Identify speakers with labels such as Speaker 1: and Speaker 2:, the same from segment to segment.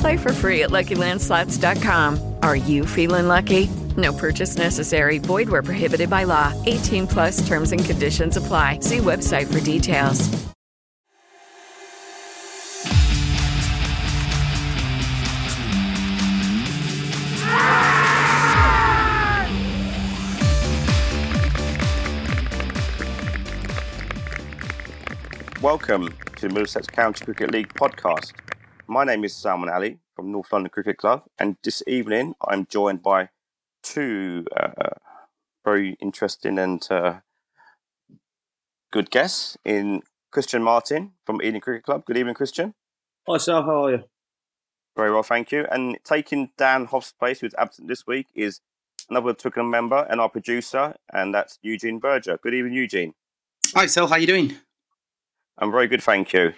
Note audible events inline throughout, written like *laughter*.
Speaker 1: Play for free at LuckyLandSlots.com. Are you feeling lucky? No purchase necessary. Void where prohibited by law. 18 plus terms and conditions apply. See website for details.
Speaker 2: Welcome to Middlesex County Cricket League podcast. My name is Salman Ali from North London Cricket Club, and this evening I'm joined by two uh, very interesting and uh, good guests in Kristian Martin from Ealing Cricket Club. Good evening, Kristian.
Speaker 3: Hi, Sal. How are you?
Speaker 2: Very well, thank you. And taking Dan Hoff's place, who's absent this week, is another Twickenham member and our producer, and that's Eugene Berger. Good evening, Eugene.
Speaker 4: Hi, Sal. How are you doing?
Speaker 2: I'm very good, thank you.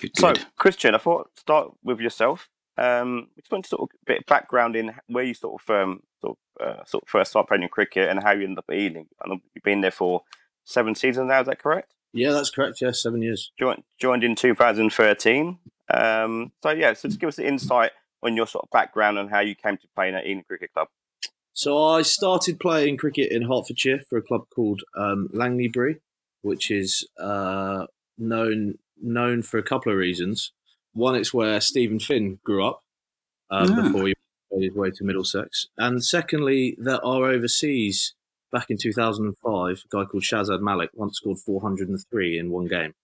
Speaker 4: Good,
Speaker 2: So,
Speaker 4: good.
Speaker 2: Kristian, I thought start with yourself. Um, just want to sort of a bit of background in where you sort of um, sort of, uh, sort of first started playing in cricket and how you ended up at Ealing. I know you've been there for seven seasons now. Is that correct?
Speaker 3: Yeah, that's correct. Yeah, seven years.
Speaker 2: Joined joined in 2013. Um, so yeah, so just give us an insight on your sort of background and how you came to playing at Ealing Cricket Club.
Speaker 3: So I started playing cricket in Hertfordshire for a club called um, Langleybury, which is uh, known known for a couple of reasons. One, it's where Steven Finn grew up um,
Speaker 4: Ah.
Speaker 3: before he made his way to Middlesex, and secondly, that are overseas back in 2005, a guy called Shazad Malik once scored 403 in one game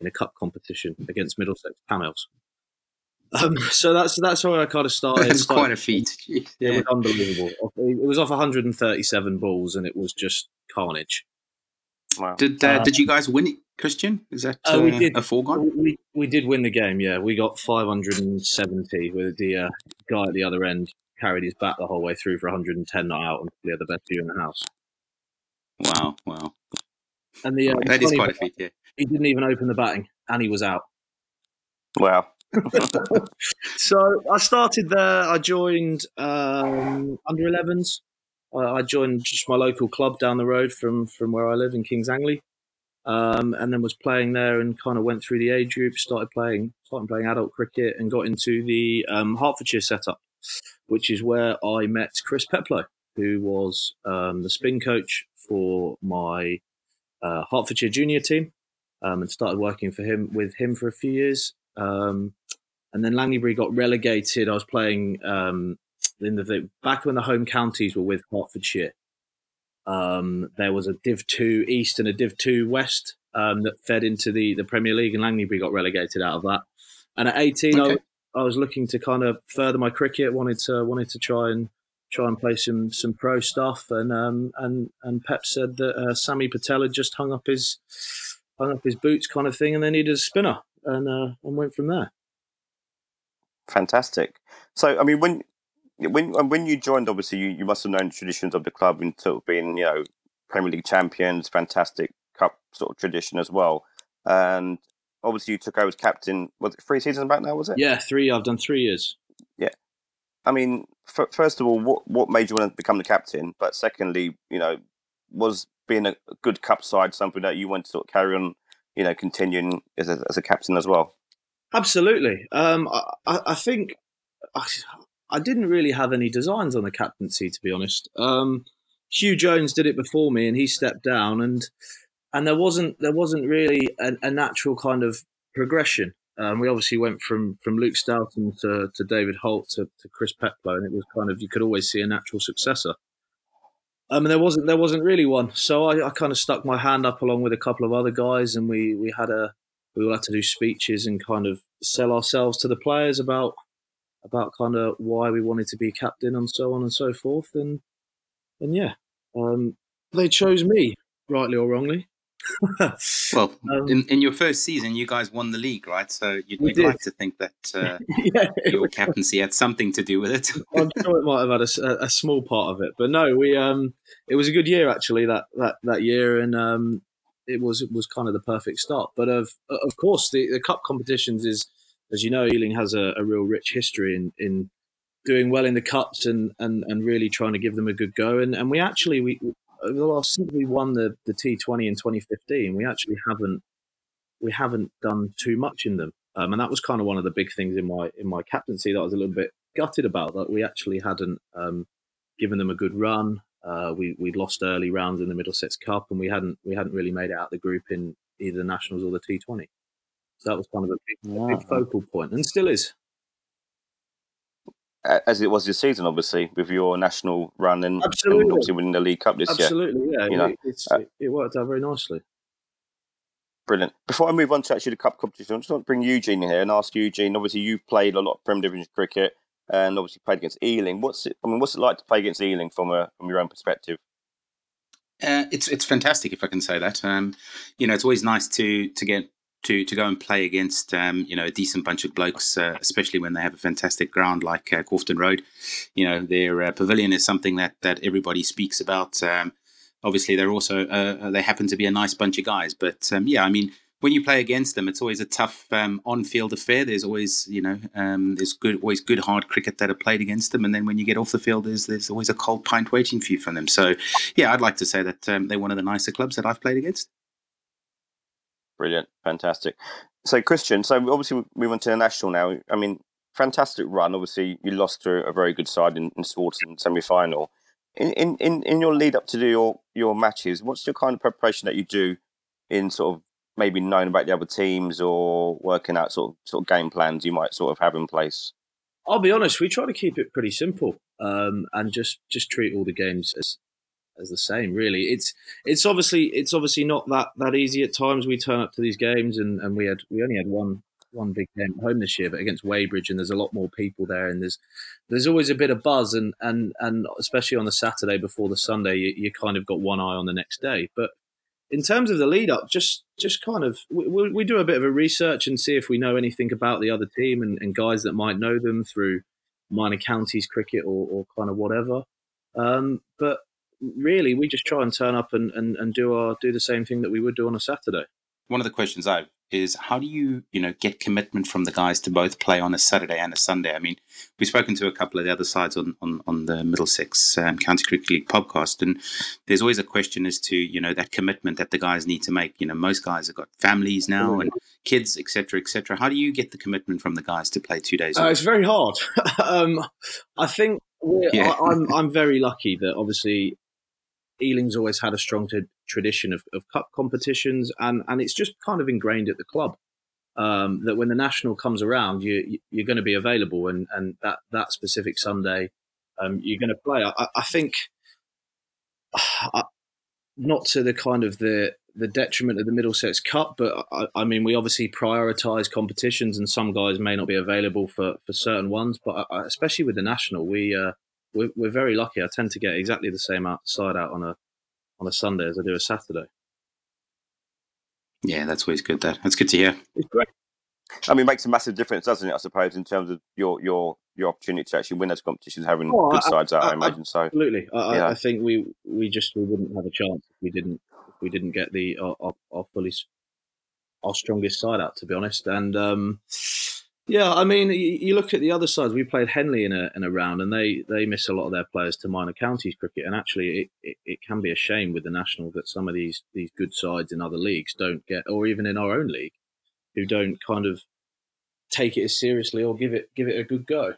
Speaker 3: in a cup competition against Middlesex Camels. Um, so that's that's how I kind of started.
Speaker 4: It's
Speaker 3: Started-
Speaker 4: quite a feat.
Speaker 3: It
Speaker 4: Yeah.
Speaker 3: was unbelievable. It was off 137 balls, and it was just carnage.
Speaker 2: Wow.
Speaker 4: Did uh,
Speaker 3: Uh,
Speaker 4: Did you guys win it, Kristian? Is that
Speaker 3: Uh, we
Speaker 4: uh,
Speaker 3: did.
Speaker 4: a foregone?
Speaker 3: We we did win the game. Yeah, we got 570 with the uh, guy at the other end carried his bat the whole way through for 110 not out, and we had the best view in the house.
Speaker 4: Wow, wow.
Speaker 3: And the uh,
Speaker 4: That is quite a feat. Yeah.
Speaker 3: He didn't even open the batting, and he was out.
Speaker 2: Wow. *laughs* *laughs*
Speaker 3: So I started there. I joined um, under 11s. I, I joined just my local club down the road from from where I live in Kings Langley, um, and then was playing there and kind of went through the age group. Started playing, started playing adult cricket, and got into the um, Hertfordshire setup, which is where I met Chris Peplow, who was um, the spin coach for my uh, Hertfordshire junior team, um, and started working for him with him for a few years. Um, and then Langleybury got relegated. I was playing um, in the, the back when the home counties were with Hertfordshire. Um, there was a Div Two East and a Div Two West um, that fed into the, the Premier League, and Langleybury got relegated out of that. And at eighteen,
Speaker 4: Okay.
Speaker 3: I, I was looking to kind of further my cricket. wanted to wanted to try and try and play some some pro stuff. And um, and and Pep said that uh, Sammy Patel had just hung up his hung up his boots, kind of thing, and they needed a spinner, and uh, and went from there.
Speaker 2: Fantastic. So, I mean, when when and when you joined, obviously, you, you must have known the traditions of the club and sort of being, you know, Premier League champions, fantastic cup sort of tradition as well. And obviously, you took over as captain. Was it three seasons back now? Was it?
Speaker 3: Yeah, three. I've done three years.
Speaker 2: Yeah, I mean, f- first of all, what what made you want to become the captain? But secondly, you know, was being a good cup side something that you want to sort of carry on, you know, continuing as a, as a captain as well?
Speaker 3: Absolutely. Um, I, I, think I, didn't really have any designs on the captaincy, to be honest. Um, Hugh Jones did it before me, and he stepped down, and and there wasn't there wasn't really a, a natural kind of progression. Um, we obviously went from from Luke Stoughton to, to David Holt to, to Chris Peplow, and it was kind of you could always see a natural successor. Um, and there wasn't there wasn't really one, so I, I kind of stuck my hand up along with a couple of other guys, and we we had a we all had to do speeches and kind of sell ourselves to the players about about kind of why we wanted to be captain and so on and so forth, and and yeah, um, they chose me, rightly or wrongly. *laughs*
Speaker 4: well, um, in, in your first season, you guys won the league, right? So you'd, you'd like to think that *laughs* uh, yeah, your captaincy had something to do with it. *laughs*
Speaker 3: I'm sure it might have had a, a, small part of it, but no, we um, it was a good year actually that that that year, and um, it was it was kind of the perfect start. But of of course, the, the cup competitions is, as you know, Ealing has a, a real rich history in in doing well in the cups and, and, and really trying to give them a good go. And, and we actually we over the last since we won the, the T20 in 2015, we actually haven't we haven't done too much in them. Um, and that was kind of one of the big things in my in my captaincy that I was a little bit gutted about that we actually hadn't um, given them a good run. Uh, we we lost early rounds in the Middlesex Cup, and we hadn't we hadn't really made it out the group in either the Nationals or the T20. So that was kind of a big, a big focal point, and still is
Speaker 2: as it was this season, obviously, with your national run and, and obviously winning the League Cup this
Speaker 3: Absolutely,
Speaker 2: year.
Speaker 3: Absolutely, yeah. You know, uh, it worked out very nicely.
Speaker 2: Brilliant. Before I move on to actually the Cup competition, I just want to bring Eugene in here and ask Eugene. Obviously, you've played a lot of Premier Division cricket and obviously played against Ealing. What's it? I mean, what's it like to play against Ealing from a from your own perspective?
Speaker 4: Uh, it's it's fantastic if I can say that. Um, you know, it's always nice to to get to to go and play against um, you know a decent bunch of blokes, uh, especially when they have a fantastic ground like uh, Corfton Road. You know their uh, pavilion is something that that everybody speaks about. Um, obviously, they're also uh, they happen to be a nice bunch of guys. But um, yeah, I mean, when you play against them, it's always a tough um, on-field affair. There's always you know um, there's good always good hard cricket that are played against them, and then when you get off the field, there's there's always a cold pint waiting for you from them. So yeah, I'd like to say that um, they're one of the nicer clubs that I've played against.
Speaker 2: Brilliant, fantastic. So, Kristian, so obviously we went to the national now. I mean, fantastic run. Obviously, you lost to a very good side in, in Swardeston semi final. In, in, in, in your lead up to do your, your matches, what's your kind of preparation that you do in sort of maybe knowing about the other teams or working out sort of sort of game plans you might sort of have in place?
Speaker 3: I'll be honest, we try to keep it pretty simple um, and just just treat all the games as as the same. Really, it's it's obviously it's obviously not that that easy at times. We turn up to these games and, and we had we only had one one big game at home this year, but against Weybridge, and there's a lot more people there, and there's there's always a bit of buzz, and and and especially on the Saturday before the Sunday, you, you kind of got one eye on the next day. But in terms of the lead up, just just kind of we, we do a bit of a research and see if we know anything about the other team and, and guys that might know them through minor counties cricket or, or kind of whatever. Um, but really, we just try and turn up and, and, and do our do the same thing that we would do on a Saturday.
Speaker 4: One of the questions I have is how do you you know get commitment from the guys to both play on a Saturday and a Sunday? I mean, we've spoken to a couple of the other sides on on, on the Middlesex um, County Cricket League podcast, and there's always a question as to you know that commitment that the guys need to make. You know, most guys have got families now and kids, etc., etc. How do you get the commitment from the guys to play two days?
Speaker 3: Uh, it's very hard. *laughs* um, I think yeah. I, I'm I'm very lucky that obviously Ealing's always had a strong t- tradition of, of cup competitions, and, and it's just kind of ingrained at the club um, that when the national comes around, you, you're going to be available, and, and that, that specific Sunday, um, you're going to play. I, I think *sighs* I, not to the kind of the the detriment of the Middlesex Cup, but I, I mean, we obviously prioritise competitions, and some guys may not be available for, for certain ones. But I, especially with the national, we uh, we're, we're very lucky. I tend to get exactly the same side out on a on a Sunday as I do a Saturday.
Speaker 4: Yeah, that's always good. That that's good to hear.
Speaker 3: It's great.
Speaker 2: I mean, it makes a massive difference, doesn't it? I suppose in terms of your your your opportunity to actually win those competitions, having oh, good sides out. I, I imagine so.
Speaker 3: Absolutely, I, yeah. I, think we we just we wouldn't have a chance if we didn't if we didn't get the our, our, our fully our strongest side out. To be honest, and um, Yeah, I mean, you, look at the other sides. We played Henley in a in a round, and they they miss a lot of their players to minor counties cricket. And actually, it, it, it can be a shame with the national that some of these these good sides in other leagues don't get, or even in our own league, who don't kind of take it as seriously or give it give it a good go.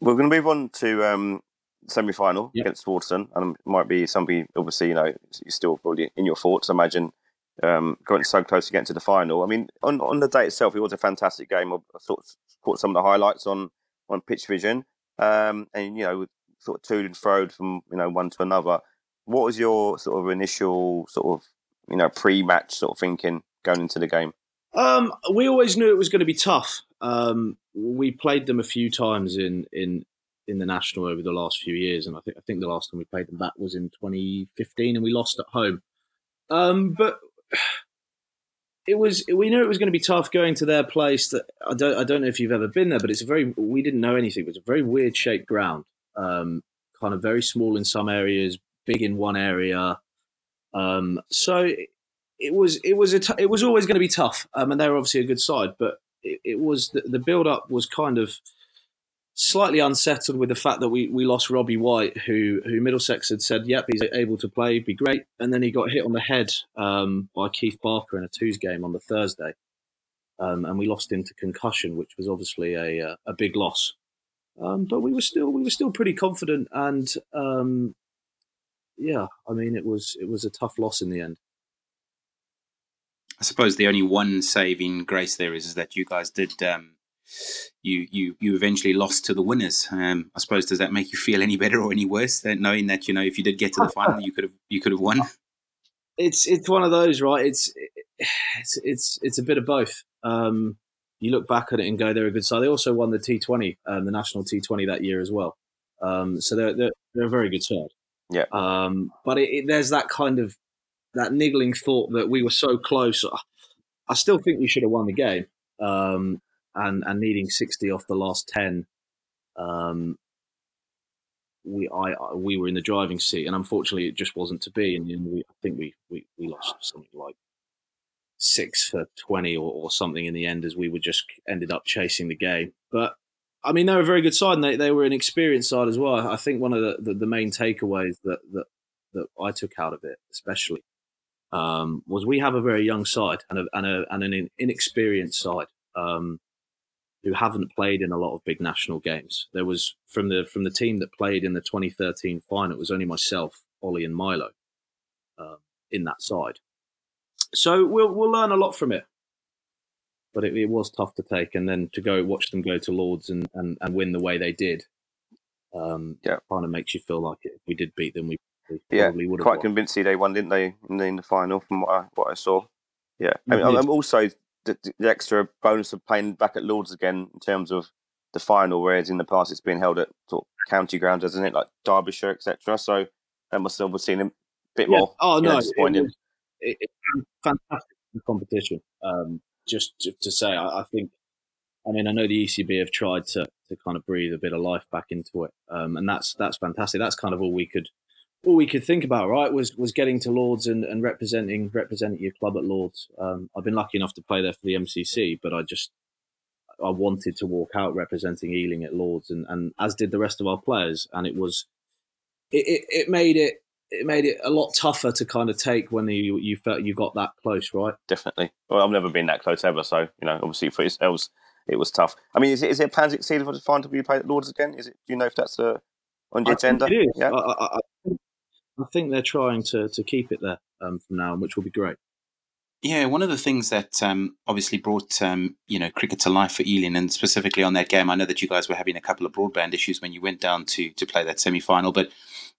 Speaker 2: We're going to move on to um, semi final yep. against Swardeston, and it might be something obviously you know you're still probably in your thoughts. I imagine um, going so close to getting to the final. I mean, on, on the day itself, it was a fantastic game. I of caught some of the highlights on on pitch vision, um, and you know, sort of to and fro from you know one to another. What was your sort of initial sort of you know pre-match sort of thinking going into the game?
Speaker 3: Um, we always knew it was going to be tough. Um, we played them a few times in in in the national over the last few years, and I think I think the last time we played them that was in 2015, and we lost at home. Um, but *sighs* it was we knew it was going to be tough going to their place. That I don't I don't know if you've ever been there, but it's a very we didn't know anything. It was a very weird shaped ground, um, kind of very small in some areas, big in one area. Um, so it, was it was a t- it was always going to be tough, um, and they were obviously a good side, but it, it was the, the build up was kind of slightly unsettled with the fact that we, we lost Robbie White, who who Middlesex had said, "Yep, he's able to play, be great," and then he got hit on the head um, by Keith Barker in a twos game on the Thursday, um, and we lost him to concussion, which was obviously a uh, a big loss. Um, but we were still we were still pretty confident, and um, yeah, I mean it was it was a tough loss in the end.
Speaker 4: I suppose the only one saving grace there is, is that you guys did um, you you you eventually lost to the winners. Um, I suppose does that make you feel any better or any worse than knowing that you know if you did get to the *laughs* final, you could have you could have won?
Speaker 3: It's it's one of those, right? It's it's it's it's a bit of both. Um, you look back at it and go, they're a good side. They also won the T20, um, the national T20 that year as well. Um, so they're, they're, they're a very good side.
Speaker 2: Yeah.
Speaker 3: Um, but it, it, there's that kind of that niggling thought that we were so close. I still think we should have won the game. Um, and and needing 60 off the last 10 um, we I we were in the driving seat and unfortunately it just wasn't to be and, and we, I think we, we we lost something like 6 for 20 or, or something in the end as we were just ended up chasing the game but I mean, they're a very good side, and they, they were an experienced side as well. I think one of the, the, the main takeaways that, that that I took out of it, especially, um, was we have a very young side and, a, and, a, and an inexperienced side. Um, who haven't played in a lot of big national games. There was from the from the team that played in the 2013 final. It was only myself, Ollie, and Milo uh, in that side. So we'll we'll learn a lot from it. But it, it, was tough to take, and then to go watch them go to Lords and, and, and win the way they did, um, yeah, kind of makes you feel like it. if we did beat them, we
Speaker 2: yeah, would have quite won. convincingly they won, didn't they, in the, in the final? From what I, what I saw, yeah. I mean, I'm also the, the, extra bonus of playing back at Lords again in terms of the final, whereas in the past it's been held at sort of county grounds, doesn't it, like Derbyshire, etc. So that must have seen a bit yeah. more.
Speaker 3: Oh no, disappointing. It, it, it, fantastic competition. Um, just to, to say, I, I, think. I mean, I know the ECB have tried to, to kind of breathe a bit of life back into it, um, and that's that's fantastic. That's kind of all we could all we could think about, right, was was getting to Lords and, and representing representing your club at Lords. Um, I've been lucky enough to play there for the MCC, but I just I wanted to walk out representing Ealing at Lords, and, and as did the rest of our players. And it was it, it, it made it it made it a lot tougher to kind of take when you you felt you got that close, right?
Speaker 2: Definitely. Well, I've never been that close ever, so you know, obviously for yourselves, it was tough. I mean, is it is it a plan succeeded for the final to be played at Lords again? Is it? Do you know if that's a uh, on the I agenda?
Speaker 3: Yeah, I, I, I think they're trying to to keep it there um, from now on, which will be great.
Speaker 4: Yeah, one of the things that um, obviously brought um, you know cricket to life for Ealing, and specifically on that game, I know that you guys were having a couple of broadband issues when you went down to to play that semi final, but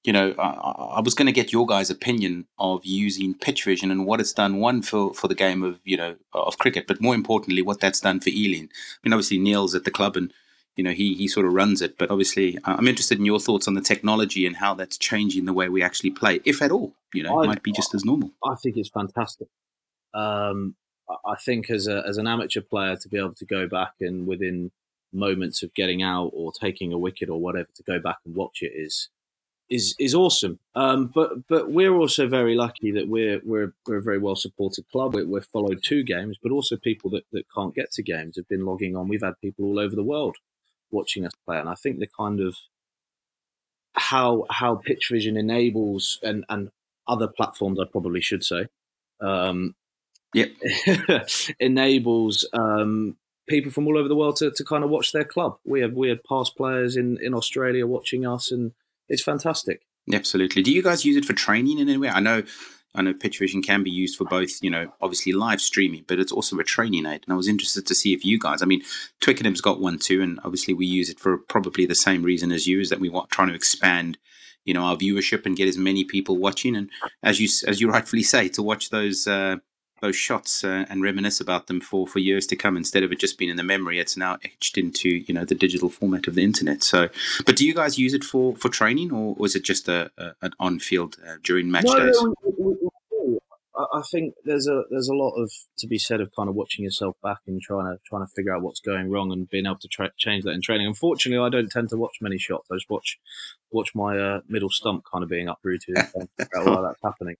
Speaker 4: you know I, I was going to get your guys' opinion of using pitch vision and what it's done one for for the game of you know of cricket, but more importantly, what that's done for Ealing. I mean, obviously Neil's at the club and you know he he sort of runs it but obviously uh, i'm interested in your thoughts on the technology and how that's changing the way we actually play if at all you know I, it might be just as normal
Speaker 3: i think it's fantastic um, i think as a as an amateur player to be able to go back and within moments of getting out or taking a wicket or whatever to go back and watch it is is is awesome. Um, but but we're also very lucky that we're we're we're a very well supported club. We're, we're, followed two games, but also people that, that can't get to games have been logging on. We've had people all over the world watching us play, and I think the kind of how how Pitch Vision enables and and other platforms, I probably should say, um,
Speaker 4: yep. *laughs*
Speaker 3: enables um, people from all over the world to, to kind of watch their club. We have we had past players in in Australia watching us and it's fantastic.
Speaker 4: Absolutely. Do you guys use it for training in any way? I know I know Pitch Vision can be used for both, you know, obviously live streaming, but it's also a training aid. And I was interested to see if you guys, I mean, Twickenham's got one too, and obviously we use it for probably the same reason as you, is that we want trying to expand, you know, our viewership and get as many people watching. And as you as you rightfully say, to watch those uh, those shots uh, and reminisce about them for, for years to come instead of it just being in the memory it's now etched into you know the digital format of the internet so but do you guys use it for for training or was it just a, a an on field uh, during match no, days no, we, we,
Speaker 3: I think there's a there's a lot of to be said of kind of watching yourself back and trying to trying to figure out what's going wrong and being able to tra- change that in training. Unfortunately, I don't tend to watch many shots. I just watch watch my uh, middle stump kind of being uprooted and figure out why that's happening.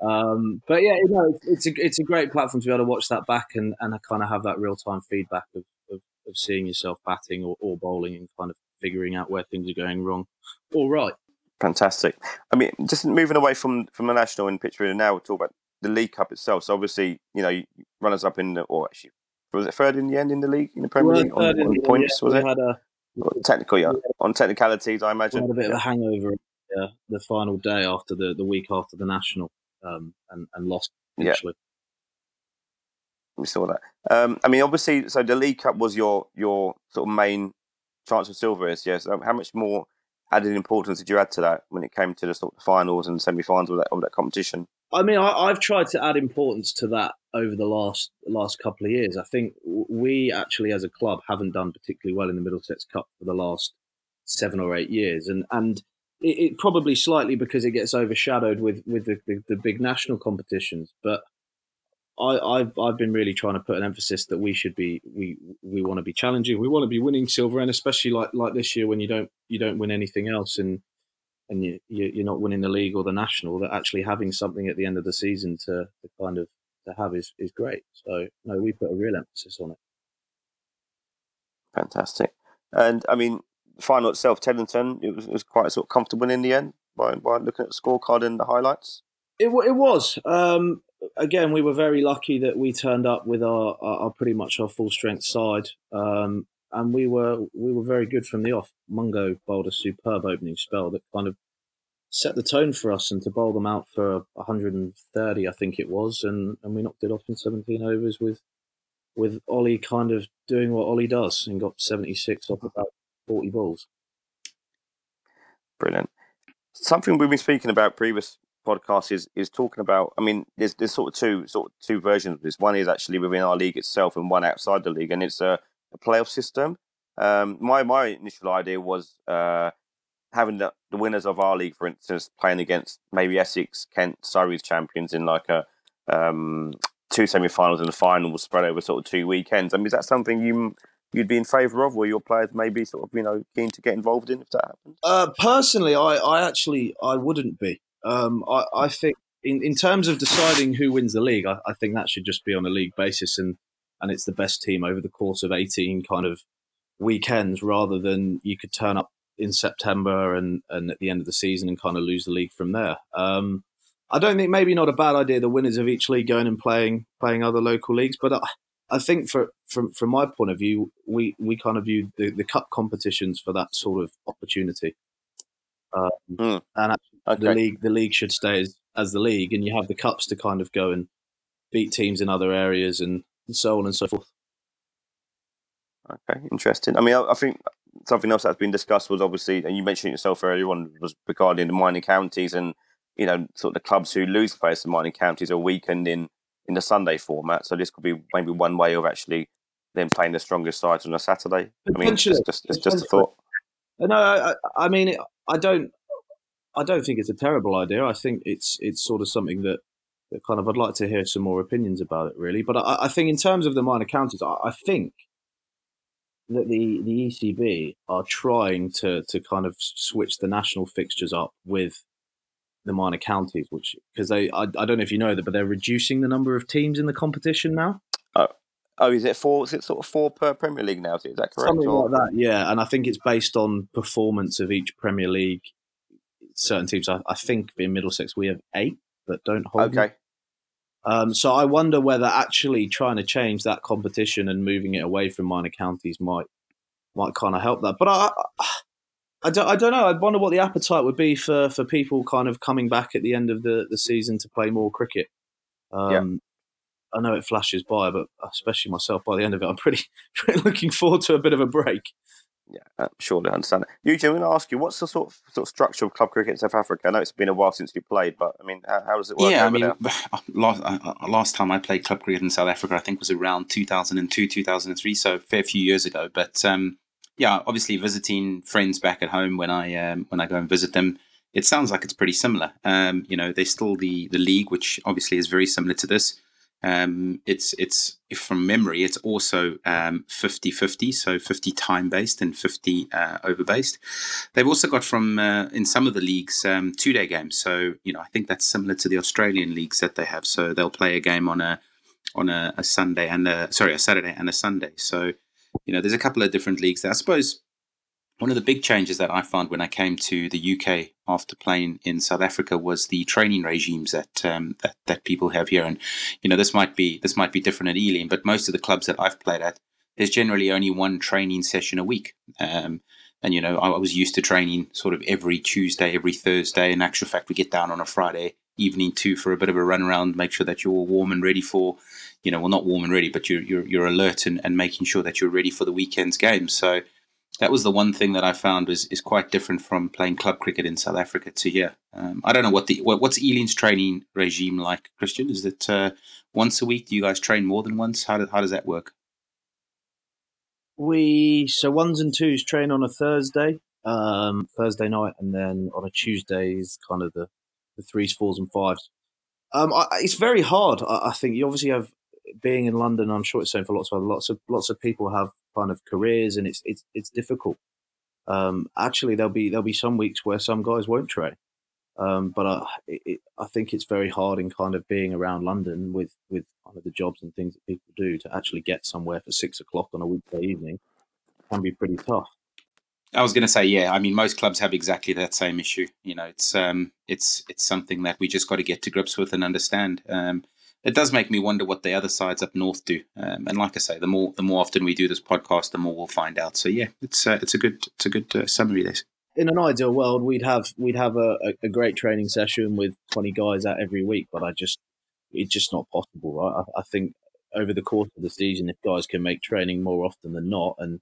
Speaker 3: Um, but yeah, you know, it's, it's, a it's a great platform to be able to watch that back and and kind of have that real time feedback of, of, of seeing yourself batting or, or bowling and kind of figuring out where things are going wrong or right.
Speaker 2: Fantastic. I mean, just moving away from from the national and pitch and now we'll talk about the League Cup itself. So obviously, you know, runners up in the, or actually, was it third in the end in the league in the Premier League on, on points? was it? Had a, technical, yeah. On technicalities, I imagine.
Speaker 3: had a bit of a hangover. Yeah, the final day after the the week after the national, um, and and lost actually.
Speaker 2: Yeah. We saw that. Um, I mean, obviously, so the League Cup was your your sort of main chance of silver. Is yes. Um, how much more added importance did you add to that when it came to the sort of finals and semi-finals of that, of that competition?
Speaker 3: I mean, I, have tried to add importance to that over the last last couple of years. I think we actually, as a club, haven't done particularly well in the Middlesex Cup for the last seven or eight years, and and it, it probably slightly because it gets overshadowed with with the, the, the big national competitions. But I, have I've been really trying to put an emphasis that we should be we we want to be challenging, we want to be winning silver, and especially like like this year when you don't you don't win anything else and and you, you are not winning the league or the national, that actually having something at the end of the season to, to kind of to have is is great. So no, we put a real emphasis on it.
Speaker 2: Fantastic, and I mean, the final itself, Teddington, it was, it was quite sort of comfortable in the end by by looking at the scorecard and the highlights.
Speaker 3: It it was. Um, again, we were very lucky that we turned up with our, our, our pretty much our full strength side, um, and we were we were very good from the off. Mungo bowled a superb opening spell that kind of set the tone for us, and to bowl them out for 130, I think it was, and, and we knocked it off in 17 overs with with Ollie kind of doing what Ollie does and got 76 off about 40 balls.
Speaker 2: Brilliant. Something we've been speaking about previous podcast is is talking about. I mean, there's there's sort of two sort of two versions of this. One is actually within our league itself, and one outside the league, and it's a, a playoff system. Um, my my initial idea was uh, having the, the winners of our league, for instance, playing against maybe Essex, Kent, Surrey's champions in like a um, two semi-finals and a final spread over sort of two weekends. I mean, is that something you you'd be in favour of, or your players maybe sort of you know keen to get involved in if that happens?
Speaker 3: Uh, personally, I, I actually I wouldn't be. Um, I, I, think in, in terms of deciding who wins the league, I, I, think that should just be on a league basis, and and it's the best team over the course of eighteen kind of weekends, rather than you could turn up in September and and at the end of the season and kind of lose the league from there. Um, I don't think maybe not a bad idea the winners of each league going and playing playing other local leagues, but I, I think for from from my point of view, we we kind of view the, the cup competitions for that sort of opportunity. Um, mm. And actually, okay. the league the league should stay as, as the league, and you have the cups to kind of go and beat teams in other areas and, so on and so forth.
Speaker 2: Okay, interesting. I mean, I, I, think something else that's been discussed was obviously, and you mentioned yourself earlier on, was regarding the minor counties and you know sort of the clubs who lose players to minor counties are weakened in in the Sunday format. So this could be maybe one way of actually then playing the strongest sides on a Saturday. I mean, it's just it's just a thought.
Speaker 3: No, I, I mean, I don't, I don't think it's a terrible idea. I think it's it's sort of something that, that kind of I'd like to hear some more opinions about it, really. But I, I think in terms of the minor counties, I, I think that the the ECB are trying to to kind of switch the national fixtures up with the minor counties, which because they I, I don't know if you know that, but they're reducing the number of teams in the competition now.
Speaker 2: Oh, oh, is it four? Is it sort of four per Premier League now? Is that correct?
Speaker 3: Something or? like that, yeah. And I think it's based on performance of each Premier League. Certain teams, I, I think in Middlesex we have eight that don't hold.
Speaker 2: Okay.
Speaker 3: Um, so I wonder whether actually trying to change that competition and moving it away from minor counties might might kind of help that. But I, I don't, I don't know. I wonder what the appetite would be for, for people kind of coming back at the end of the, the season to play more cricket. Um, yeah. I know it flashes by, but especially myself, by the end of it, I'm pretty, *laughs* pretty looking forward to a bit of a break.
Speaker 2: Yeah, I'm understand it. Eugene, I'm going to ask you, what's the sort of, sort of structure of club cricket in South Africa? I know it's been a while since you played, but I mean, how, how does it work?
Speaker 4: Yeah, I mean, *laughs* last, uh, last time I played club cricket in South Africa, I think was around 2002, 2003, so a fair few years ago. But um, yeah, obviously visiting friends back at home when I um, when I go and visit them, it sounds like it's pretty similar. Um, you know, there's still the the league, which obviously is very similar to this. Um, it's it's from memory, it's also 50-50, um, so 50 time based and 50 uh, over based. They've also got from uh, in some of the leagues um, two day games. So you know, I think that's similar to the Australian leagues that they have. So they'll play a game on a on a, a Sunday and a sorry a Saturday and a Sunday. So you know, there's a couple of different leagues That I suppose one of the big changes that I found when I came to the UK after playing in South Africa was the training regimes that um, that, that people have here. And you know, this might be this might be different at Ealing, but most of the clubs that I've played at, there's generally only one training session a week. Um, and you know, I was used to training sort of every Tuesday, every Thursday. In actual fact, we get down on a Friday evening too for a bit of a run around, make sure that you're all warm and ready for you know, well, not warm and ready, but you're you're, you're alert and, and making sure that you're ready for the weekend's game. So that was the one thing that I found is is quite different from playing club cricket in South Africa to here. Um, I don't know what the what, what's Ealing's training regime like, Kristian? Is it uh, once a week? Do you guys train more than once? How do, how does that work?
Speaker 3: We so ones and twos train on a Thursday, um, Thursday night, and then on a Tuesday is kind of the the threes, fours, and fives. Um, I, it's very hard. I, I, think you obviously have being in London, I'm sure it's same for lots of lots of lots of people have kind of careers, and it's it's it's difficult. Um, actually, there'll be there'll be some weeks where some guys won't train, um, but I it, I think it's very hard in kind of being around London with with kind of the jobs and things that people do to actually get somewhere for six o'clock on a weekday evening can be pretty tough.
Speaker 4: I was going to say, yeah. I mean, most clubs have exactly that same issue. You know, it's um, it's it's something that we just got to get to grips with and understand. Um, it does make me wonder what the other sides up north do. Um, and like I say, the more the more often we do this podcast, the more we'll find out. So yeah, it's uh, it's a good it's a good uh, summary. This.
Speaker 3: In an ideal world, we'd have we'd have a, a, great training session with twenty guys out every week, but I just it's just not possible, right? I, I think over the course of the season, if guys can make training more often than not, and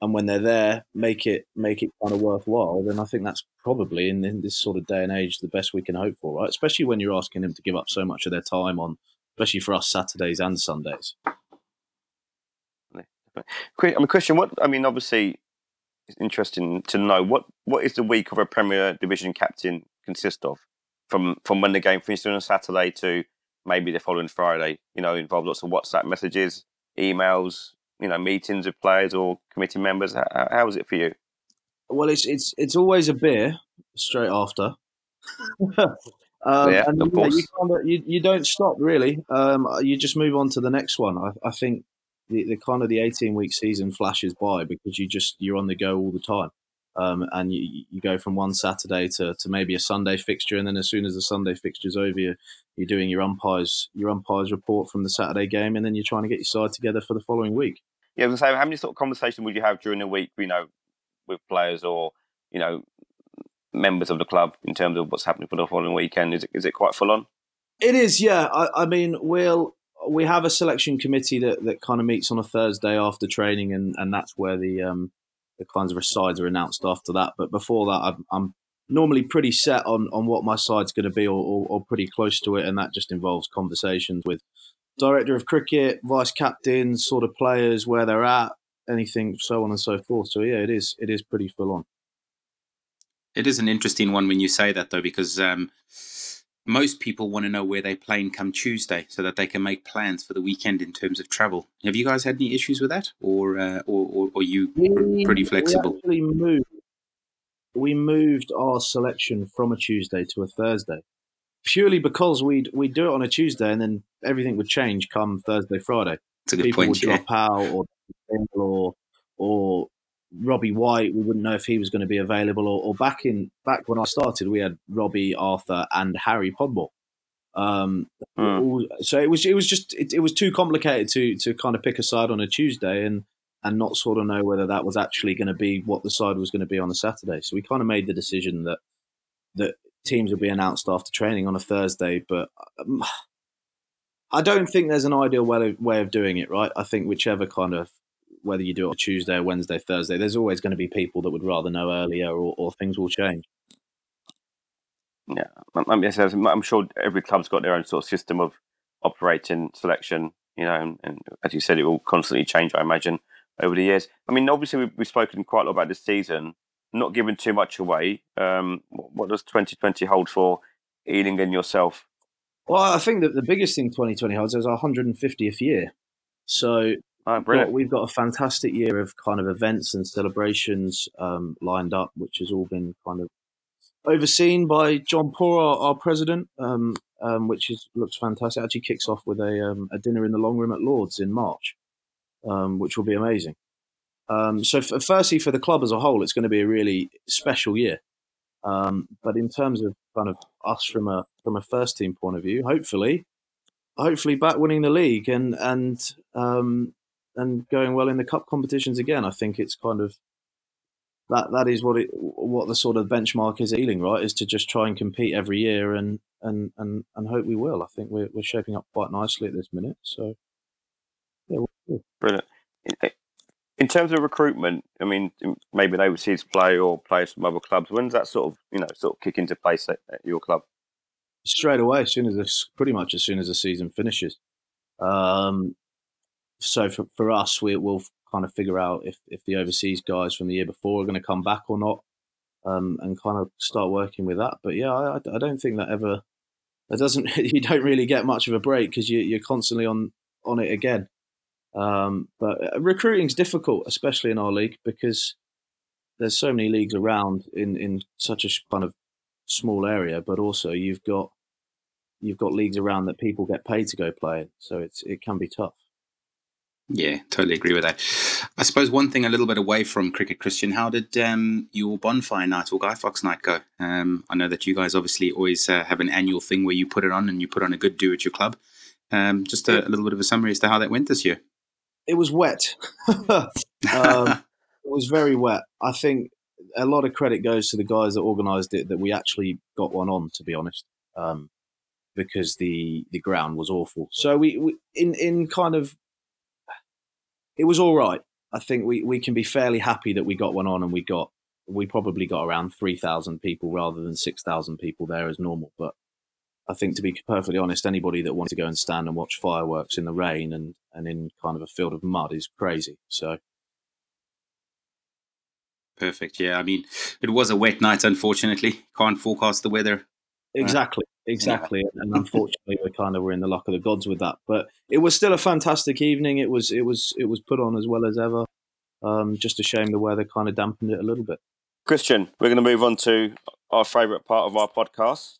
Speaker 3: and when they're there, make it make it kind of worthwhile, then I think that's probably in, in this sort of day and age the best we can hope for, right? Especially when you're asking them to give up so much of their time on especially for us Saturdays and Sundays.
Speaker 2: I mean, Kristian, what I mean, obviously, it's interesting to know what what is the week of a Premier Division captain consist of, from from when the game finished on a Saturday to maybe the following Friday. You know, involve lots of WhatsApp messages, emails, you know, meetings with players or committee members. How, how is it for you?
Speaker 3: Well, it's it's it's always a beer straight after. *laughs*
Speaker 2: Um, yeah, and, of course.
Speaker 3: You, kind of, you, you, don't stop really. Um, you just move on to the next one. I, I think the, the, kind of the 18 week season flashes by because you just you're on the go all the time. Um, and you, you go from one Saturday to, to maybe a Sunday fixture, and then as soon as the Sunday fixture's over, you're, you're doing your umpires your umpires report from the Saturday game, and then you're trying to get your side together for the following week.
Speaker 2: Yeah, I was say, how many sort of conversations would you have during the week, you know, with players or you know members of the club in terms of what's happening for the following weekend? Is it is it quite full on?
Speaker 3: It is, yeah. I, I mean, we'll we have a selection committee that, that kind of meets on a Thursday after training, and, and that's where the um, the kinds of sides are announced after that. But before that, I'm, I'm normally pretty set on, on what my side's going to be, or, or, or, pretty close to it, and that just involves conversations with director of cricket, vice captains, sort of players, where they're at, anything, so on and so forth. So yeah, it is it is pretty full on
Speaker 4: it is an interesting one when you say that though, because um, most people want to know where they're playing come Tuesday so that they can make plans for the weekend in terms of travel. Have you guys had any issues with that, or uh, or, or, or you
Speaker 3: we,
Speaker 4: pretty flexible?
Speaker 3: We moved. We moved our selection from a Tuesday to a Thursday, purely because we'd we do it on a Tuesday and then everything would change come Thursday, Friday.
Speaker 4: That's a good
Speaker 3: People
Speaker 4: point.
Speaker 3: would
Speaker 4: Yeah.
Speaker 3: drop out, or or or Robbie White. We wouldn't know if he was going to be available. Or, or back in back when I started, we had Robbie, Arthur, and Harry Podmore. Um,
Speaker 2: Hmm.
Speaker 3: so it was it was just it, it was too complicated to to kind of pick a side on a Tuesday and and not sort of know whether that was actually going to be what the side was going to be on a Saturday. So we kind of made the decision that that teams will be announced after training on a Thursday, but um, *sighs* I don't think there's an ideal way, way of doing it, right? I think whichever kind of whether you do it on Tuesday, Wednesday, Thursday, there's always going to be people that would rather know earlier, or, or things will change.
Speaker 2: Yeah, I'm, sure every club's got their own sort of system of operating selection. You know, and, and as you said, it will constantly change. I imagine over the years. I mean, obviously we've, we've spoken quite a lot about this season. Not giving too much away. Um, what, what does 2020 hold for Ealing and yourself?
Speaker 3: Well, I think that the biggest thing 2020 holds is our 150th year. So
Speaker 2: Oh, brilliant.
Speaker 3: we've got a fantastic year of kind of events and celebrations um, lined up, which has all been kind of overseen by John Poor, our, our president, um, um, which is looks fantastic. Actually, kicks off with a um, a dinner in the long room at Lords in March, um, which will be amazing. Um, so, firstly, for the club as a whole, it's going to be a really special year. Um, but in terms of kind of us from a from a first team point of view, hopefully, hopefully back winning the league and and um, and going well in the cup competitions again. I think it's kind of that that is what it what the sort of benchmark is at Ealing, right? Is to just try and compete every year and and and, and hope we will. I think we're we're shaping up quite nicely at this minute. So yeah, we'll see.
Speaker 2: Brilliant. In- In terms of recruitment, I mean, maybe an overseas play or players from other clubs. When does that sort of, you know, sort of kick into place at, at your club?
Speaker 3: straight away as soon as this, pretty much as soon as the season finishes. Um, so for, for us, we will kind of figure out if, if the overseas guys from the year before are going to come back or not, um, and kind of start working with that. But yeah, I, I don't think that ever. That doesn't. *laughs* You don't really get much of a break because you, you're constantly on on it again. Um, but recruiting's difficult, especially in our league, because there's so many leagues around in, in such a kind of small area. But also, you've got you've got leagues around that people get paid to go play so it's it can be tough.
Speaker 4: Yeah, totally agree with that. I suppose one thing a little bit away from cricket, Kristian, how did um, your bonfire night or Guy Fawkes night go? Um, I know that you guys obviously always uh, have an annual thing where you put it on and you put on a good do at your club. Um, just a, a little bit of a summary as to how that went this year.
Speaker 3: It was wet. *laughs* um, it was very wet. I think a lot of credit goes to the guys that organised it. That we actually got one on, to be honest, um, because the the ground was awful. So we, we in in kind of it was all right. I think we, we can be fairly happy that we got one on and we got we probably got around three thousand people rather than six thousand people there as normal. But I think to be perfectly honest, anybody that wanted to go and stand and watch fireworks in the rain and, and in kind of a field of mud is crazy. So
Speaker 4: Perfect. Yeah, I mean, it was a wet night, unfortunately. Can't forecast the weather.
Speaker 3: Uh, exactly, exactly, and unfortunately we kind of were in the luck of the gods with that. But it was still a fantastic evening. It was it was it was put on as well as ever. Um, just a shame the weather kind of dampened it a little bit.
Speaker 2: Kristian, we're going to move on to our favourite part of our podcast,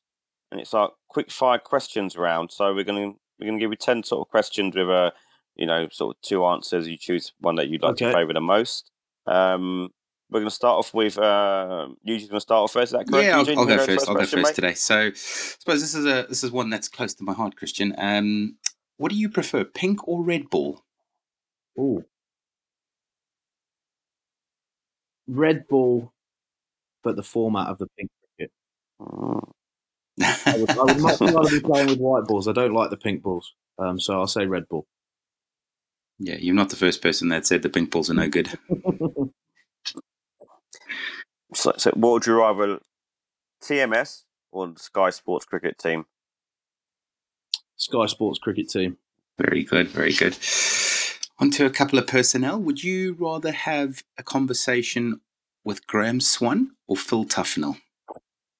Speaker 2: and it's our quick fire questions round. So we're going to we're going to give you ten sort of questions with a you know sort of two answers. You choose one that you'd like to
Speaker 3: Okay.
Speaker 2: favour the most. Um, we're going to start off with uh, Eugene's going to start off first. Is that correct?
Speaker 4: yeah, I'll,
Speaker 2: Eugene?
Speaker 4: I'll
Speaker 2: You
Speaker 4: go
Speaker 2: wanna
Speaker 4: first. I'll go first
Speaker 2: mate?
Speaker 4: today. So, I suppose this is a this is one that's close to my heart, Kristian. Um, what do you prefer, pink or red ball?
Speaker 3: Ooh. Red ball, but the format of the pink cricket. I would, I would much rather be playing with white balls. I don't like the pink balls. Um, so I'll say red ball.
Speaker 4: yeah, you're not the first person that said the pink balls are no good. *laughs*
Speaker 2: So, so what would you rather, TMS or Sky Sports cricket team?
Speaker 3: Sky Sports cricket team.
Speaker 4: Very good, very good. On to a couple of personnel. Would you rather have a conversation with Graeme Swann or Phil Tufnell?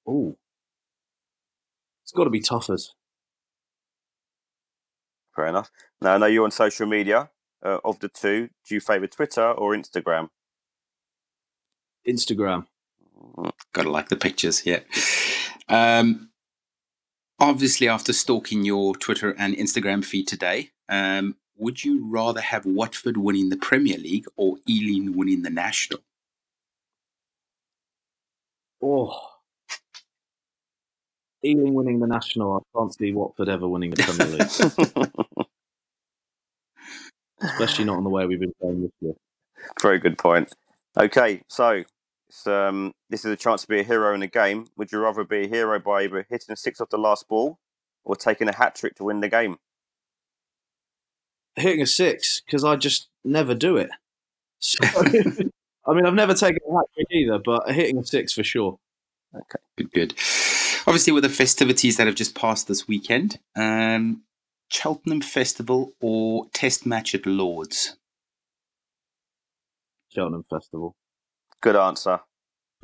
Speaker 3: Oh, It's got to be Tuffers.
Speaker 2: Fair enough. Now, I know you're on social media. Uh, of the two, do you favour Twitter or Instagram?
Speaker 3: Instagram.
Speaker 4: Gotta like the pictures, yeah. Um, obviously, after stalking your Twitter and Instagram feed today, um, would you rather have Watford winning the Premier League or Ealing winning the National?
Speaker 3: Oh. Ealing winning the National. I can't see Watford ever winning the Premier League. *laughs* Especially not on the way we've been playing this year.
Speaker 2: Very good point. Okay, so um, this is a chance to be a hero in a game. Would you rather be a hero by either hitting a six off the last ball or taking a hat trick to win the game?
Speaker 3: Hitting a six because I just never do it. So, *laughs* *laughs* I mean, I've never taken a hat trick either, but hitting a six for sure.
Speaker 4: Okay, good, good. Obviously, with the festivities that have just passed this weekend, um, Cheltenham Festival or Test match at Lords?
Speaker 3: Cheltenham Festival.
Speaker 2: Good answer. *laughs*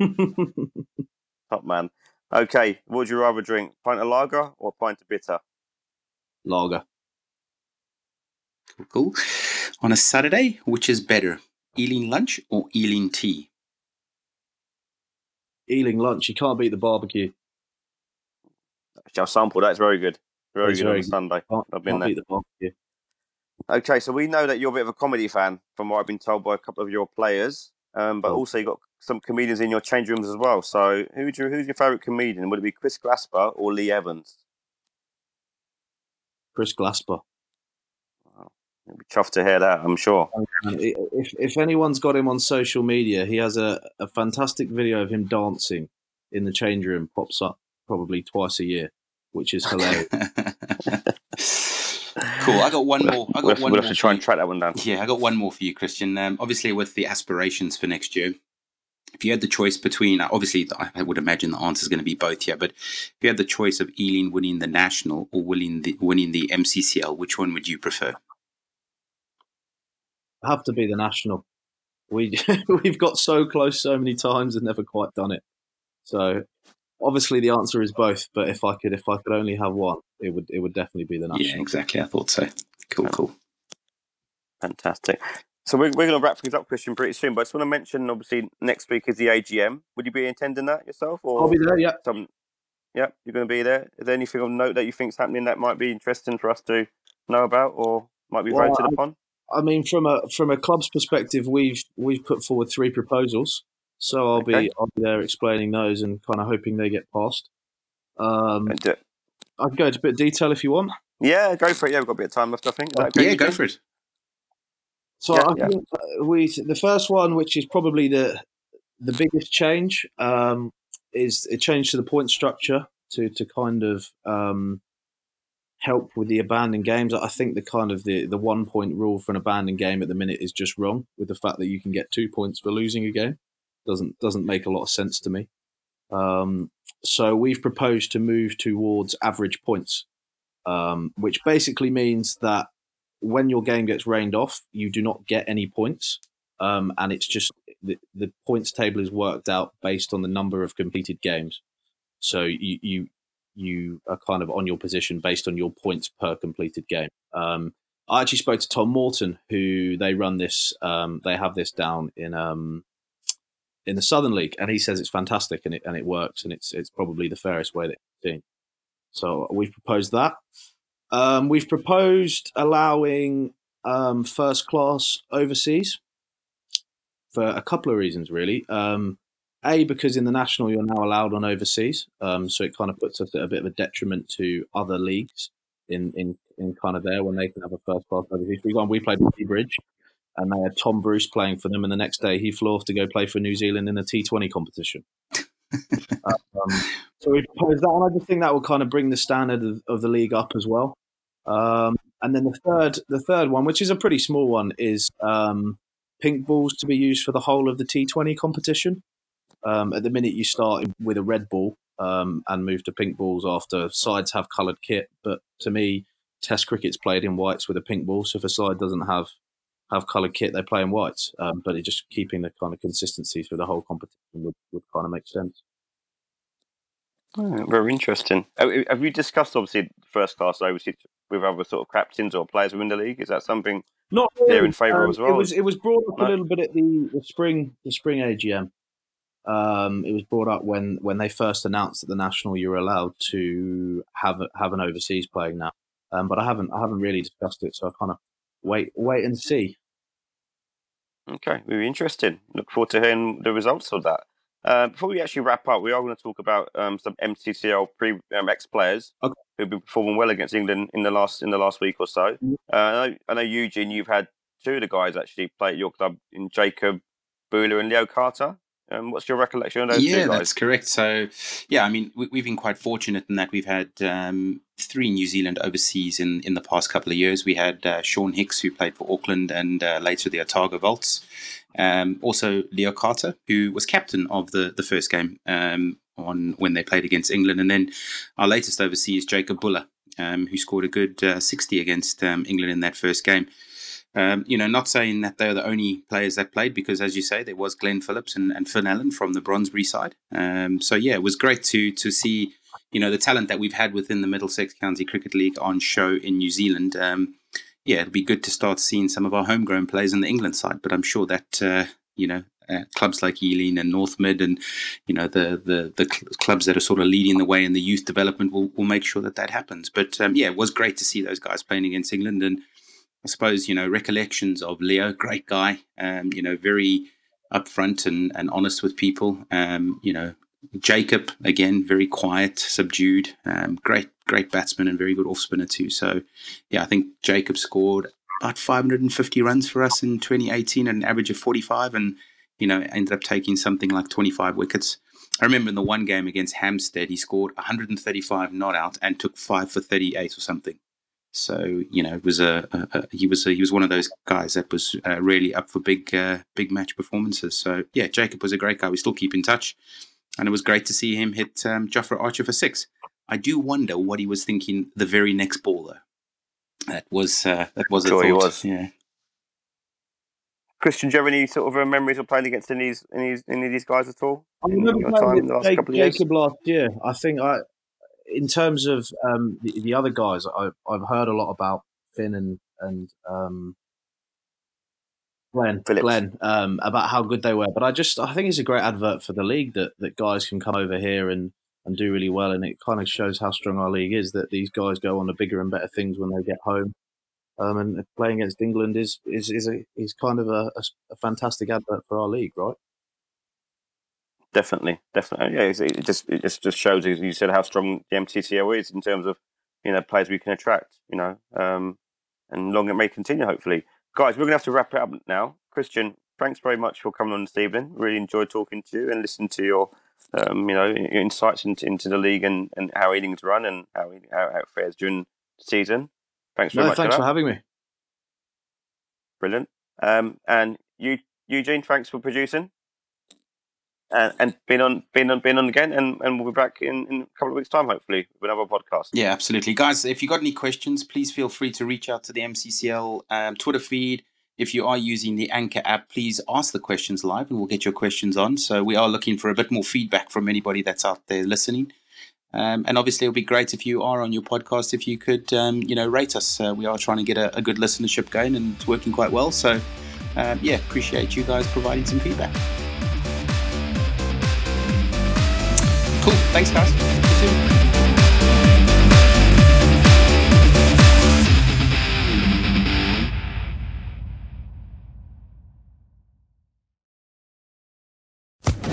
Speaker 2: Top man. Okay, what would you rather drink? Pint of lager or pint of bitter?
Speaker 3: Lager.
Speaker 4: Cool, cool. On a Saturday, which is better, Ealing lunch or Ealing tea?
Speaker 3: Ealing lunch. You can't beat the barbecue.
Speaker 2: I'll sample. That's very good. Very
Speaker 3: It's
Speaker 2: good
Speaker 3: very
Speaker 2: on
Speaker 3: good.
Speaker 2: Sunday.
Speaker 3: Can't,
Speaker 2: I've been
Speaker 3: can't
Speaker 2: there.
Speaker 3: beat the barbecue.
Speaker 2: Okay, so we know that you're a bit of a comedy fan, from what I've been told by a couple of your players. Um, but
Speaker 3: Oh.
Speaker 2: also you got some comedians in your change rooms as well. So who would you, who's your favourite comedian? Would it be Chris Glasper or Lee Evans?
Speaker 3: Chris Glasper.
Speaker 2: You'll be chuffed to hear that, I'm sure.
Speaker 3: If if anyone's got him on social media, he has a, a fantastic video of him dancing in the change room. Pops up probably twice a year, which is *laughs* hilarious. *laughs*
Speaker 4: Cool. I got one more. I got
Speaker 2: We'll, have,
Speaker 4: one
Speaker 2: we'll
Speaker 4: more.
Speaker 2: have to try and track that one down.
Speaker 4: Yeah, I got one more for you, Kristian. Um, obviously, with the aspirations for next year, if you had the choice between, obviously, I would imagine the answer is going to be both here, but if you had the choice of Ealing winning the national or winning the winning the MCCL, which one would you prefer?
Speaker 3: have to be the national. We *laughs* we've got so close so many times and never quite done it. So obviously the answer is both. But if I could if I could only have one, it would it would definitely be the national.
Speaker 4: Yeah, exactly. I thought so. Cool, cool.
Speaker 2: Fantastic. So we're, we're going to wrap things up, Kristian, pretty soon. But I just want to mention, obviously, next week is the AGM. Would you be attending that yourself? Or
Speaker 3: I'll be there. Yeah.
Speaker 2: Some, yeah, you're going to be there. Is there anything of note that you think is happening that might be interesting for us to know about or might be
Speaker 3: Well,
Speaker 2: voted
Speaker 3: I-
Speaker 2: upon?
Speaker 3: I mean, from a from a club's perspective, we've we've put forward three proposals, so I'll
Speaker 2: Okay.
Speaker 3: be I'll be there explaining those and kind of hoping they get passed. Um,
Speaker 2: And, uh,
Speaker 3: I can go into a bit of detail if you want.
Speaker 2: yeah, go for it. Yeah, we've got a bit of time left, I think. Is okay
Speaker 4: Yeah, go for it.
Speaker 3: So
Speaker 2: Yeah,
Speaker 3: I
Speaker 2: yeah.
Speaker 3: think uh, we the first one, which is probably the the biggest change, um, is a change to the point structure to to kind of um, help with the abandoned games. I think the kind of the the one point rule for an abandoned game at the minute is just wrong. With the fact that you can get two points for losing a game, doesn't doesn't make a lot of sense to me. Um, so we've proposed to move towards average points, um, which basically means that when your game gets rained off, you do not get any points, um, and it's just the, the points table is worked out based on the number of completed games. So you you you are kind of on your position based on your points per completed game. Um, I actually spoke to Tom Morton, who they run this. Um, they have this down in um, in the Southern League, and he says it's fantastic and it and it works, and it's it's probably the fairest way that he's seen. So we've proposed that. Um, we've proposed allowing um, first class overseas for a couple of reasons, really. Um, a, because in the national you're now allowed on overseas, um, so it kind of puts us at a bit of a detriment to other leagues in, in, in kind of there when they can have a first class overseas. Example, we played Bridge, and they had Tom Bruce playing for them, and the next day he flew off to go play for New Zealand in a T20 competition. *laughs* um, so we proposed that, and I just think that will kind of bring the standard of, of the league up as well. Um, and then the third, the third one, which is a pretty small one, is um, pink balls to be used for the whole of the T20 competition. Um, at the minute, you start with a red ball um, and move to pink balls after sides have coloured kit. But to me, Test cricket's played in whites with a pink ball. So if a side doesn't have have coloured kit, they play in whites. Um, but it just keeping the kind of consistency through the whole competition would, would kind of make sense.
Speaker 2: Oh, very interesting. Have you discussed obviously first class overseas with other sort of captains or players within the league? Is that something
Speaker 3: Not
Speaker 2: they're in favour
Speaker 3: Um,
Speaker 2: as well?
Speaker 3: It was it was brought up
Speaker 2: No?
Speaker 3: a little bit at the, the spring the spring AGM. Um, it was brought up when, when they first announced that the national you were allowed to have have an overseas playing now. Um, but I haven't I haven't really discussed it, so I kind of wait wait and see.
Speaker 2: Okay, very interesting. Look forward to hearing the results of that. Uh, before we actually wrap up, we are going to talk about um, some MCCL pre um, ex players
Speaker 3: Okay.
Speaker 2: who've been performing well against England in the last in the last week or so.
Speaker 3: Mhm.
Speaker 2: Uh, I, know, I know Eugene, you've had two of the guys actually play at your club in Jacob Bhula and Leo Carter. Um, what's your recollection of those
Speaker 4: yeah, that's correct. So, yeah, I mean, we, we've been quite fortunate in that we've had um, three New Zealand overseas in, in the past couple of years. We had uh, Sean Hicks, who played for Auckland and uh, later the Otago Volts. Um, also, Leo Carter, who was captain of the, the first game um, on when they played against England. And then our latest overseas, Jacob Bhula, um, who scored a good uh, 60 against um, England in that first game. Um, you know, not saying that they're the only players that played, because as you say, there was Glenn Phillips and, and Finn Allen from the Brondesbury side. Um, so yeah, it was great to to see, you know, the talent that we've had within the Middlesex County Cricket League on show in New Zealand. Um, yeah, it'll be good to start seeing some of our homegrown players in the England side. But I'm sure that uh, you know. Uh, clubs like Ealing and North Mid, and you know the the the cl- clubs that are sort of leading the way in the youth development will, will make sure that that happens. But um, yeah, it was great to see those guys playing against England, and I suppose you know recollections of Leo, great guy, um, you know, very upfront and, and honest with people. Um, you know, Jacob again, very quiet, subdued, um, great great batsman and very good off spinner too. So yeah, I think Jacob scored about 550 runs for us in 2018 at an average of 45, and you know ended up taking something like 25 wickets. I remember in the one game against Hampstead, he scored 135 not out and took five for 38 or something. So you know, it was a, a, a he was a, he was one of those guys that was uh, really up for big uh, big match performances. So yeah, Jacob was a great guy. We still keep in touch, and it was great to see him hit um, Jofra Archer for six. I do wonder what he was thinking the very next ball though. That was uh, that was a
Speaker 2: Sure he
Speaker 4: thought.
Speaker 2: was.
Speaker 4: Yeah.
Speaker 2: Kristian, do you have any sort of uh, memories of playing against any, any, any of these guys at all?
Speaker 3: I remember playing
Speaker 2: time in the
Speaker 3: with
Speaker 2: last couple of years?
Speaker 3: Jacob last year. I think I, in terms of um, the, the other guys, I, I've heard a lot about Finn and and um, Glenn,
Speaker 2: Phillips.
Speaker 3: Glenn, um, about how good they were. But I just I think it's a great advert for the league that that guys can come over here and and do really well, and it kind of shows how strong our league is. That these guys go on to bigger and better things when they get home. Um, and playing against England is is is a is kind of a, a, a fantastic advert for our league, right?
Speaker 2: Definitely, definitely. Yeah, it's- it just it just just shows, as you said, how strong the MCCL is in terms of you know players we can attract. You know, um, and long it may continue. Hopefully, guys, we're gonna have to wrap it up now. Kristian, thanks very much for coming on this evening. Really enjoyed talking to you and listening to your um, you know your insights into, into the league and, and how Ealing's run and how it- how, how it fares during the season. Thanks very
Speaker 3: No,
Speaker 2: much.
Speaker 3: thanks
Speaker 2: for
Speaker 3: for having me.
Speaker 2: Brilliant. Um, and you, Eugene, thanks for producing. And, and on, being on, being on again, and, and we'll be back in, in a couple of weeks' time, hopefully, with another podcast.
Speaker 4: Yeah, absolutely. Guys, if you got any questions, please feel free to reach out to the MCCL um, Twitter feed. If you are using the Anchor app, please ask the questions live and we'll get your questions on. So we are looking for a bit more feedback from anybody that's out there listening. Um, and obviously, it would be great if you are on your podcast, if you could, um, you know, rate us. Uh, we are trying to get a, a good listenership going and it's working quite well. So, um, yeah, appreciate you guys providing some feedback. Thanks, guys. See you soon.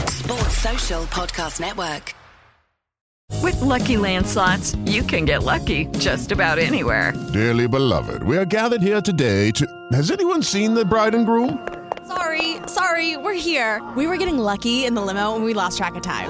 Speaker 5: Sports Social Podcast Network.
Speaker 1: With Lucky Land slots, you can get lucky just about anywhere.
Speaker 6: Dearly beloved, we are gathered here today to. Has anyone seen the bride and groom?
Speaker 7: Sorry, sorry, we're here. We were getting lucky in the limo and we lost track of time.